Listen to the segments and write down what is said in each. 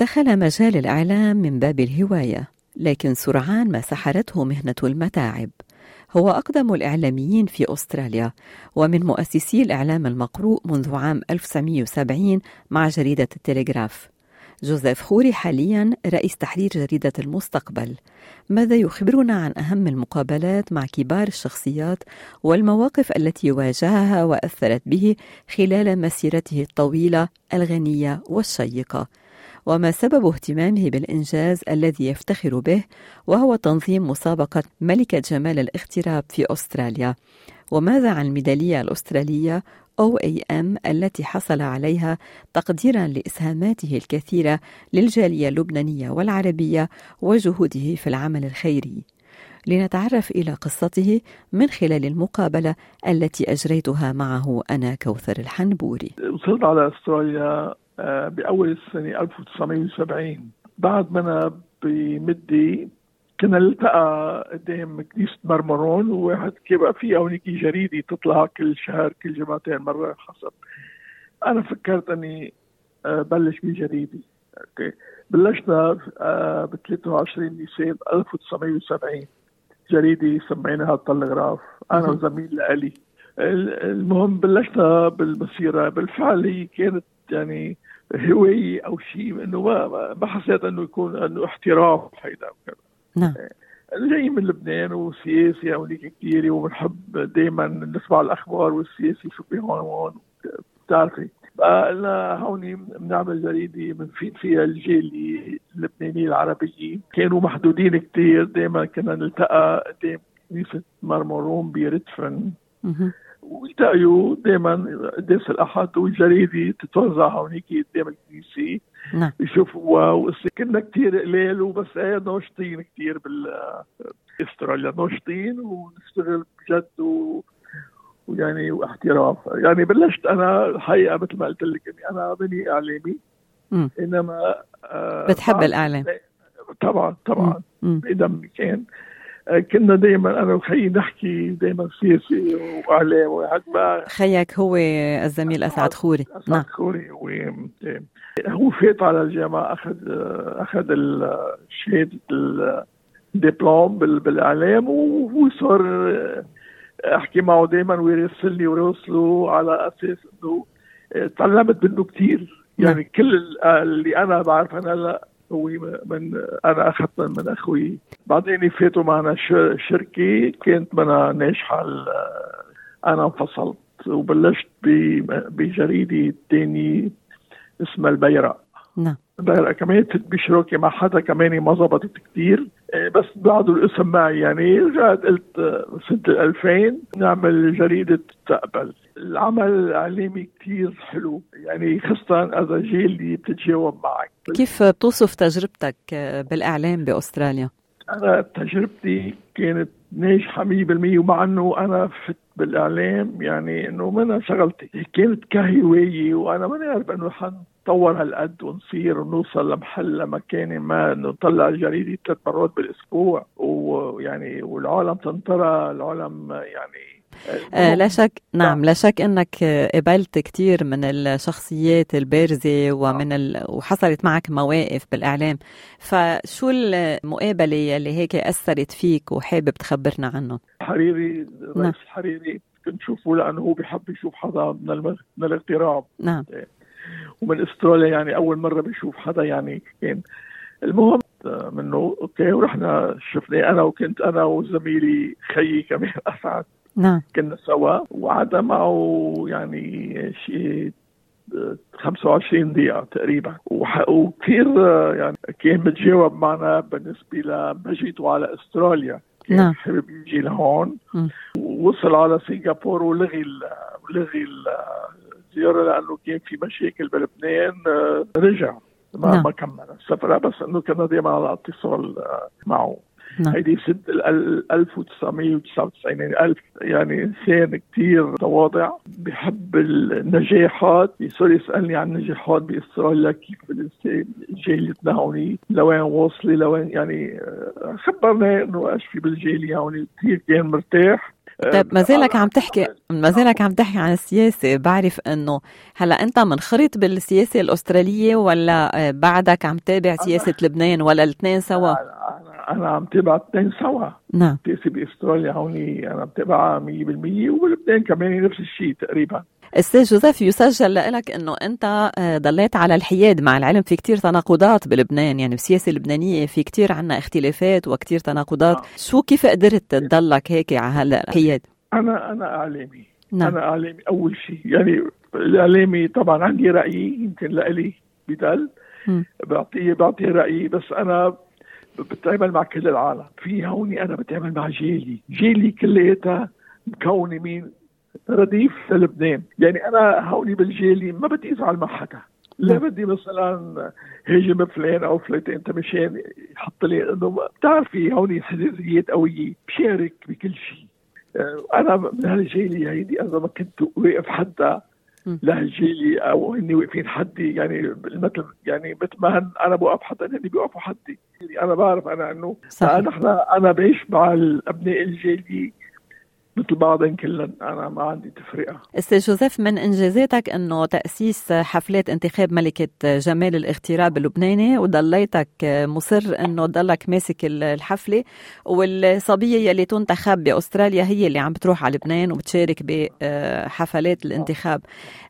دخل مجال الإعلام من باب الهواية لكن سرعان ما سحرته مهنة المتاعب. هو أقدم الإعلاميين في أستراليا ومن مؤسسي الإعلام المقروء منذ عام 1970 مع جريدة التلغراف. جوزيف خوري حاليا رئيس تحرير جريدة المستقبل ماذا يخبرنا عن أهم المقابلات مع كبار الشخصيات والمواقف التي واجهها وأثرت به خلال مسيرته الطويلة الغنية والشيقة؟ وما سبب اهتمامه بالإنجاز الذي يفتخر به وهو تنظيم مسابقة ملكة جمال الاغتراب في أستراليا. وماذا عن الميدالية الأسترالية OAM التي حصل عليها تقديرا لإسهاماته الكثيرة للجالية اللبنانية والعربية وجهوده في العمل الخيري؟ لنتعرف إلى قصته من خلال المقابلة التي أجريتها معه أنا كوثر الحنبوري. وصلت على أستراليا بأول السنة 1970 بعد ما أنا بمدي كنا نلتقى قدام كنيسة مرمرون وواحد كان في هونيك جريدة تطلع كل شهر كل جمعتين مرة حسب أنا فكرت أني آه، بلش بجريدة. أوكي. بلشنا آه، ب 23 نيسان 1970 جريدة سميناها التلغراف. أنا وزميل لألي. المهم بلشنا بالمسيرة. بالفعل هي كانت يعني هوايه أو شيء إنه ما ما حسيت إنه يكون إنه احتراف هيدا وكذا نعم. جاي من لبنان وسياسي هونيك كثير وبنحب دائما نسمع الأخبار والسياسي شو بهون وهون بتعرفي. فقلنا هون بنعمل جريدة بنفيد فيها الجالية اللبنانية العربية. كانوا محدودين كثير دائما كنا نلتقى قدام كنيسة مرمرون بريتفن والتقيوا دائما قداس الأحد والجريدة تتوزع هونيك قدام الكنيسه نعم. يشوفوها كنا كثير قليل وبس إيه ناشطين كثير بأستراليا. ناشطين ونشتغل بجد و ويعني واحتراف. يعني بلشت أنا الحقيقة مثل ما قلت لك إني أنا بني إعلامي. م. إنما آه بتحب الإعلام. طبعا طبعا. بدمي كان. كنا دائما أنا وخيي نحكي دائما سياسي وأعلام وهيك خيك هو الزميل أسعد خوري أسعد نعم. خوري هو فات على الجامعة اخذ أخذ الشهاده الدبلوم بالإعلام وهو صار أحكي معه دائما ويرسل لي وراسله على أساس إنه تعلمت منه كثير يعني نعم. كل اللي أنا بعرف أنا هلا هو من أنا أخذت من أخوي. بعدين فاتوا معنا شركة كانت منا ناجحه أنا انفصلت وبلشت بجريدة ثانية اسمها البيرق نعم. كمان فت بشراكه مع حدا كمان ما زبطت كثير إيه، بس بعده الاسم معي يعني رجعت قلت سنة 2000 نعمل جريدة تقبل. العمل الإعلامي كثير حلو يعني خاصة إذا جيل بتتجاوب معك. كيف بتوصف تجربتك بالإعلام بأستراليا؟ أنا تجربتي كانت ناجحة 100% ومع إنه أنا فت بالإعلام يعني إنه منها شغلتي كانت كهواية وأنا ماني عارف إنه حنطور هالقد ونصير ونوصل لمحل لمكان ما نطلع الجريدة ثلاث مرات بالأسبوع ويعني والعالم تنطرها العالم يعني آه لا شك نعم لا شك إنك قبلت كثير من الشخصيات البارزة ومن ال... وحصلت معك مواقف بالإعلام. فشو المقابلة اللي هيك أثرت فيك وحابب تخبرنا عنه؟ حريري رئيس نعم. حريري كنت شوفه لأنه هو بحب يشوف حدا من. من الاغتراب نعم. ومن استراليا يعني أول مرة بشوف حدا يعني كان المهم منه أوكي ورحنا شفناه أنا وكنت أنا وزميلي خيي كمان أسعد. نعم. كنا سوا وقعدنا معه يعني شيء 25 دقيقة تقريبا. وكثير يعني كان متجاوب معنا بالنسبة لمجيته على استراليا. كان نعم. حابب يجي لهون؟ ووصل على سنغافورة ولغي لغي الزياره لأنه كان في مشاكل بلبنان آه، رجع ما نعم. ما كمل السفره بس إنه كنا دائما على اتصال آه، معه نعم. هيدي سنة ال- ال- 1999 يعني ألف يعني إنسان كتير تواضع بحب النجاحات يصير يسألني عن النجاحات بإسرائيل كيف الإنسان جاليتنا هوني لوين واصلة لوين يعني آه، خبرنا إنه إيش في بالجالية هوني كثير كان مرتاح طيب ما زالك عم تحكي ما زالك عم تحكي عن السياسة بعرف إنه هلأ أنت منخرط بالسياسة الأسترالية ولا آه، بعدك عم تابع سياسة لبنان ولا الاثنين سوا؟ أنا عم تابع اثنين سوا. نعم. سياسة بأستراليا هوني أنا متابعها 100% وبلبنان كمان نفس الشيء تقريبا. أستاذ جوزيف يسجل لك إنه أنت آه، ضليت على الحياد مع العلم. في كتير تناقضات بلبنان يعني بالسياسة اللبنانية في كتير عنا اختلافات وكتير تناقضات. آه. شو كيف قدرت تضلك هيك على هلا الحياد أنا أنا إعلامي. نعم. أنا إعلامي أول شيء. يعني الإعلامي طبعا عندي رايي يمكن لإلي بدل. بعطيه بعطي رأيي بس أنا بتعامل مع كل العالم. في هوني أنا بتعامل مع جيلي. جيلي كلياتها مكونة مين؟ رديف للبنان. يعني أنا هوني بالجيلي ما بدي أزعل مع حدا. لا نعم. بدي مثلا هاجم فلان أو فلان انت مشان يحط لي إنه بتعرفي هوني حزازيات قوية. بشارك بكل شيء. آه، أنا من هالجيلي هيدي أنا ما كنت واقف حدا مم. لهالجيلي أو هني واقفين حدي يعني مثل يعني مثل ما هن- أنا بوقف حدا هني بيوقفوا حدي يعني أنا بعرف أنا إنه. نحن أنا بعيش مع الأبناء الجيلي مثل بعضهم كلهم أنا ما عندي تفرقة. أستاذ جوزيف من إنجازاتك إنه تأسيس حفلات انتخاب ملكة جمال الاغتراب اللبناني؟ وضليتك مصر إنه تضلك ماسك الحفلة. والصبية يلي تنتخب بأستراليا هي اللي عم بتروح على لبنان وبتشارك بحفلات الانتخاب.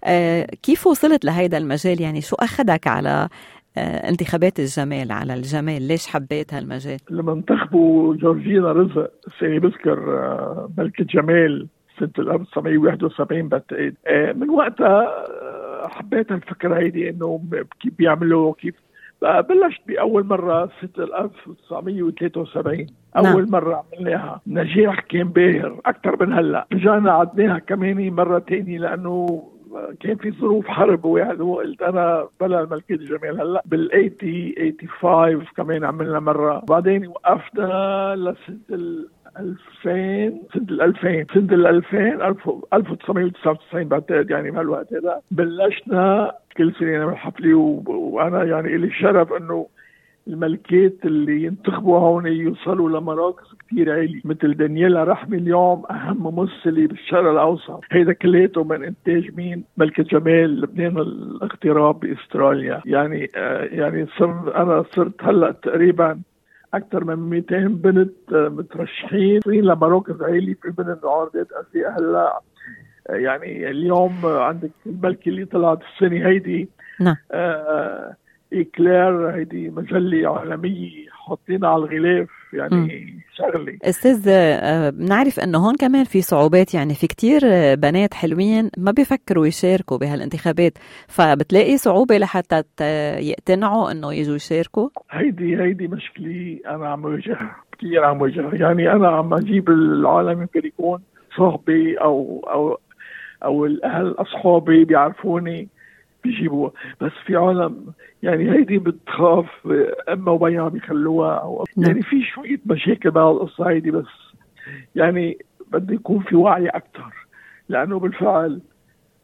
آه، كيف وصلت لهيدا المجال؟ يعني شو أخذك على آه، انتخابات الجمال على الجمال ليش حبيت هالمجال؟ لما انتخبوا جورجينا رزق سنة بذكر آه، ملكة جمال سنة 1971 بعتقد آه، من وقتها آه، حبيت الفكرة هيدي إنه كيف بيعملوا كيف بلشت بأول مرة سنة 1973 نعم. أول مرة عملناها. نجاح كان باهر أكثر من هلأ. رجعنا عدناها كمان مرة تانية لأنه كان في ظروف حرب وواحد وقلت أنا بلا الملكية جمال هلأ بال 80 85 كمان عملنا مرة. بعدين وقفنا لسنة ال 2000 سنة ال 2000 سنة ال 2000 ألف- 1999 بعتقد يعني بهالوقت هذا. بلشنا كل سنة نعمل حفلة و- وأنا يعني لي الشرف إنه الملكات اللي ينتخبوا هون يوصلوا لمراكز كثير عالية. مثل دانييلا رحمي اليوم أهم ممثلة بالشرق الأوسط. هيدا كلياته من إنتاج مين؟ ملكة جمال لبنان الاغتراب بأستراليا. يعني آه يعني صرت أنا صرت هلأ تقريبا أكثر من 200 بنت آه، مترشحين. لمراكز عالية في من العرضات أسياء هلأ. آه، يعني اليوم عندك الملكة اللي طلعت السنة هيدي. نعم. آه إكلير هيدي مجلة عالمية حاطينها على الغلاف يعني شغلة. أستاذ آه، بنعرف إنه هون كمان في صعوبات يعني في كتير آه، بنات حلوين ما بيفكروا يشاركوا بهالانتخابات فبتلاقي صعوبة لحتى يقتنعوا إنه يجوا يشاركوا؟ هيدي هيدي مشكلة أنا عم واجهها كثير عم واجهها يعني أنا عم أجيب العالم يمكن يكون صاحبي أو أو أو الأهل أصحابي بيعرفوني. بيجيبوها بس في عالم يعني هيدي بتخاف أما وبيها بيخلوها أو نعم. يعني في شوية مشاكل بهالقصة هيدي بس يعني بده يكون في وعي أكثر لأنه بالفعل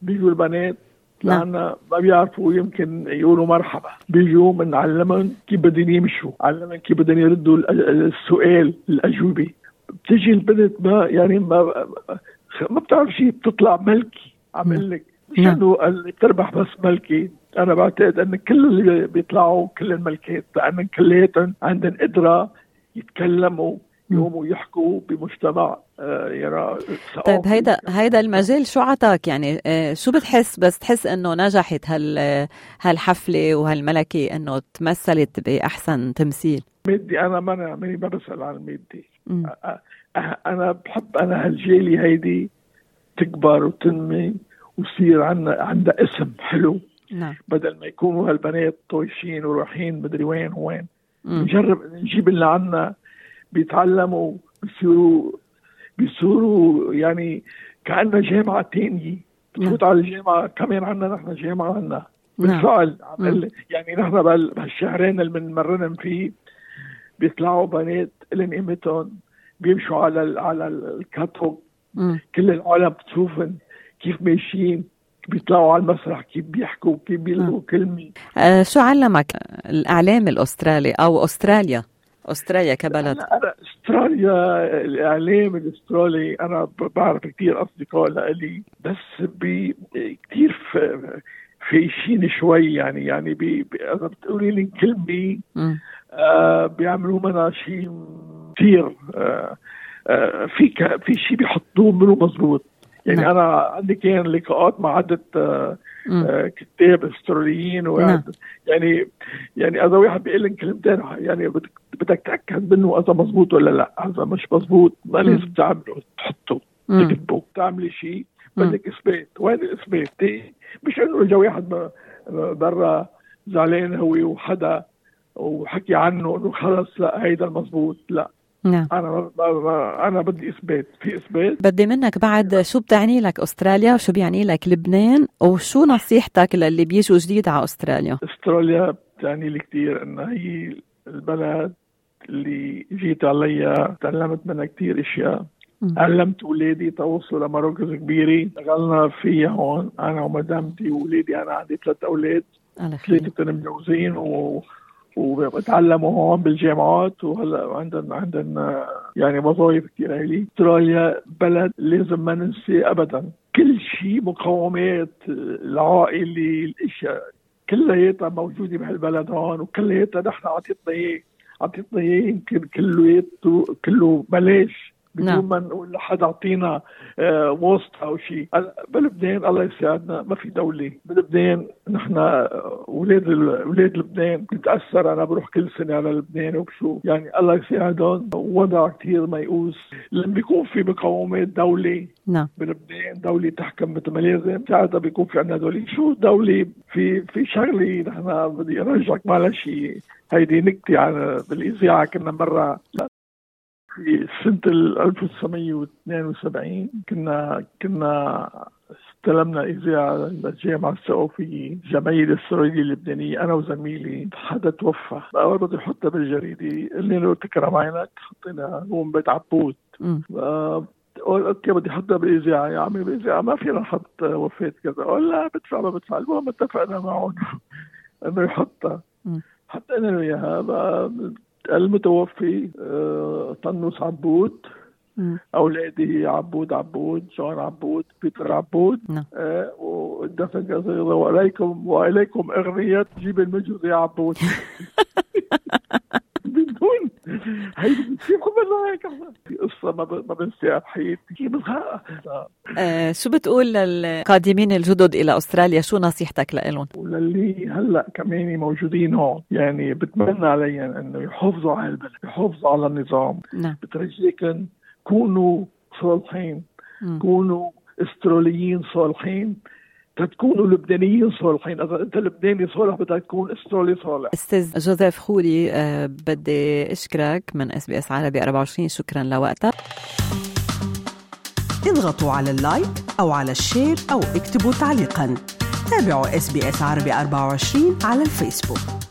بيجوا البنات نعم. لأن ما بيعرفوا يمكن يقولوا مرحبا بيجوا بنعلمهم كيف بدهم يمشوا علمهم كيف بدهم يردوا ال- السؤال الأجوبة بتجي البنت ما يعني ما ما بتعرف شيء بتطلع ملكي عم نعم. لك مش نعم. انه اللي بتربح بس ملكي أنا بعتقد إن كل اللي بيطلعوا كل الملكات لأن كلياتهم عندهم قدرة يتكلموا يقوموا يحكوا بمجتمع آه، يرى طيب هيدا هيدا المجال شو عطاك؟ يعني آه، شو بتحس؟ بس تحس إنه نجحت هال هالحفلة وهالملكة إنه تمثلت بأحسن تمثيل؟ مادي أنا ما ماني ما بسأل عن أ- أنا بحب أنا هالجيلي هيدي تكبر وتنمي. ويصير عندنا عندها اسم حلو. نعم. بدل ما يكونوا هالبنات طايشين ورايحين مدري وين وين. نجرب نجيب اللي عنا. بيتعلموا بيصيروا بيصيروا يعني كأنها جامعة تانية. بتفوت على الجامعة كمان عنا نحن جامعة عنا. نعم. بالفعل. عم يعني نحن بهال- بهالشهرين اللي بنمرنهم فيه بيطلعوا بنات لهم قيمتهم بيمشوا على ال على ال- الكاتوك. كل العالم بتشوفهم كيف ماشيين بيطلعوا على المسرح كيف بيحكوا كيف بيلقوا كلمة. آه، شو علمك الإعلام الأسترالي أو أستراليا؟ أستراليا كبلد. أنا, أنا أستراليا الإعلام الأسترالي أنا ب- بعرف كثير أصدقاء لإلي بس بي كثير فايشين شوي يعني يعني بي اذا بتقولي لي كلمة مم. آه بيعملوا منها شيء كثير آه آه في ك- في شيء بيحطوه منه مزبوط. يعني نعم. أنا عندي كان لقاءات مع عدة آه. آه، كتاب أستراليين نعم. يعني يعني اذا واحد بيقول لك كلمتين يعني بدك تأكد منه إذا مزبوط ولا لا إذا مش مزبوط ما. لازم تعمله تحطه. تكتبه تعملي شيء. بدك إثبات وين الإثبات مش إنه اجى واحد برا زعلان هو وحدا وحكي عنه إنه خلص لا هيدا المزبوط لا نعم. أنا أنا بدي إثبات. في إثبات؟ بدي منك بعد شو بتعني لك أستراليا وشو بيعني لك لبنان وشو نصيحتك للي بيجوا جديد على أستراليا؟ أستراليا بتعني لي كثير إنها هي البلد اللي جيت عليها تعلمت منها كثير أشياء. علمت أولادي توصلوا لمراكز كبيرة. اشتغلنا فيها هون أنا ومدامتي وأولادي أنا عندي ثلاث أولاد. ثلاثة متجوزين و وبتعلموا هون بالجامعات وهلأ عندنا عندنا يعني وظائف كثير هيلي. استراليا بلد لازم ما ننسى ابدا. كل شيء مقومات العائلة الأشياء كلياتها موجودة بهالبلد هون وكلياتها نحن عطيتنا اياه عطيتنا اياه يمكن كلياته كله بلاش. بدون نعم. ما نقول لحدا أعطينا آه، واسطة أو شيء. بلبنان الله يساعدنا ما في دولة. بلبنان نحن آه، أولاد ال- أولاد لبنان. بتاثر أنا بروح كل سنة على لبنان وبشوف يعني الله يساعدهم. وضع كثير ميؤوس. لما بيكون في مقومات دولة. نعم. بلبنان دولة تحكم مثل ما لازم. ساعتها بيكون في عندنا دولة. شو دولة؟ في في شغلة نحن بدي أرجعك معلش هيدي نكتة عن بالإذاعة كنا مرة. في سنة ال 1972 كنا كنا استلمنا إذاعة للجامعة الثقافية الجمعية الإسرائيلية اللبنانية أنا وزميلي حدا توفى. أول بده يحطها بالجريدة. قلنا له تكرم عينك حطينا هون بيت عبود. آه، قال أوكي بدي احطها بالاذاعه يا عمي بالاذاعه ما فينا نحط وفاة كذا. قال لا بدفع ما بدفع. المهم اتفقنا معهم إنه يحطها. له إياها. بقى المتوفي آه، طنوس عبود مم. أولادي عبود عبود جون عبود بيتر عبود نعم. آه والدفن كذا وعليكم واليكم أغنية جيب المجد يا عبود هي كيف عملنا هيك قصه ما بنساها بحياتي كيف آه شو بتقول للقادمين الجدد إلى أستراليا. شو نصيحتك لهم وللي هلأ كمان موجودين هون. يعني بتمنى عليهم إنه يحافظوا على البلد يحافظوا على النظام. نعم. بترجيكم كونوا صالحين. كونوا أستراليين صالحين. تتكونوا لبنانيين صالحين. إذا أنت لبناني صالح بدك تكون استرالي صالح. أستاذ جوزيف خوري آه بدي أشكرك من إس بي إس عربي 24 شكرا لوقتك. اضغطوا على ال like أو على ال share أو اكتبوا تعليقا. تابعوا إس بي إس عربي 24 على الفيسبوك.